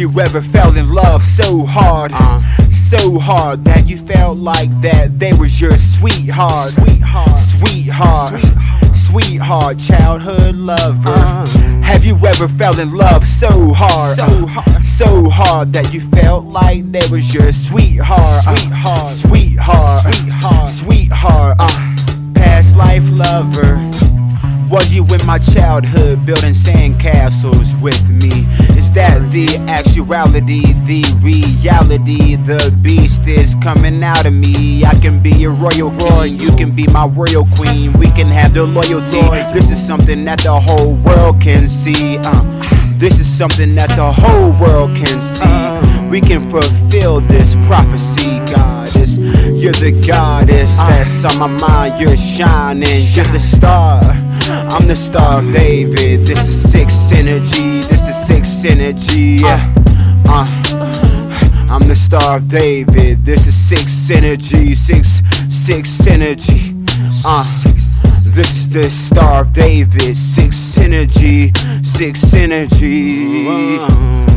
you ever fell in love so hard, Uh. so hard that you felt like that they was your sweetheart, Sweetheart. sweetheart, Sweetheart. sweetheart, childhood lover? Uh. Have you ever fell in love so hard, So hard. so hard that you felt like they was your sweetheart, uh, Sweetheart. sweetheart, Sweetheart. sweetheart, uh, past life lover? Was you in my childhood building sandcastles with me? Is the actuality, the reality? The beast is coming out of me. I can be a royal king, you can be my royal queen. We can have the loyalty. This is something that the whole world can see. Uh, this is something that the whole world can see. We can fulfill this prophecy, goddess. You're the goddess that's on my mind. You're shining. You're the star. I'm the star of David. This is six energy. This is Yeah. Uh. I'm the star of David. This is six synergy, Six six synergy. Uh. This is the star of David. Six synergy. Six synergy.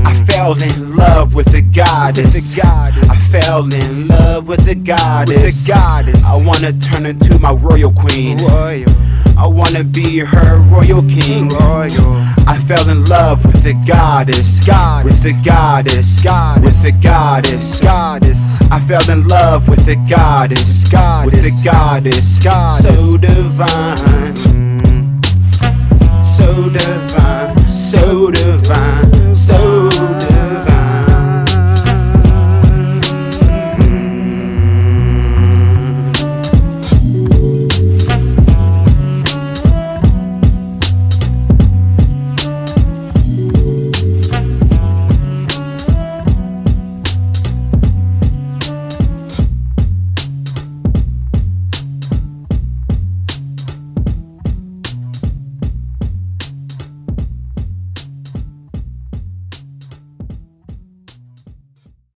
I fell in love with the goddess. With the goddess. I fell in love with the goddess. With the goddess. I wanna turn into my royal queen. I wanna be her royal king. Royal. I fell in love with the goddess. Goddess. With the goddess. Goddess. With the goddess. Goddess. I fell in love with the goddess. Goddess. With the goddess. Goddess. So divine. So divine. So divine.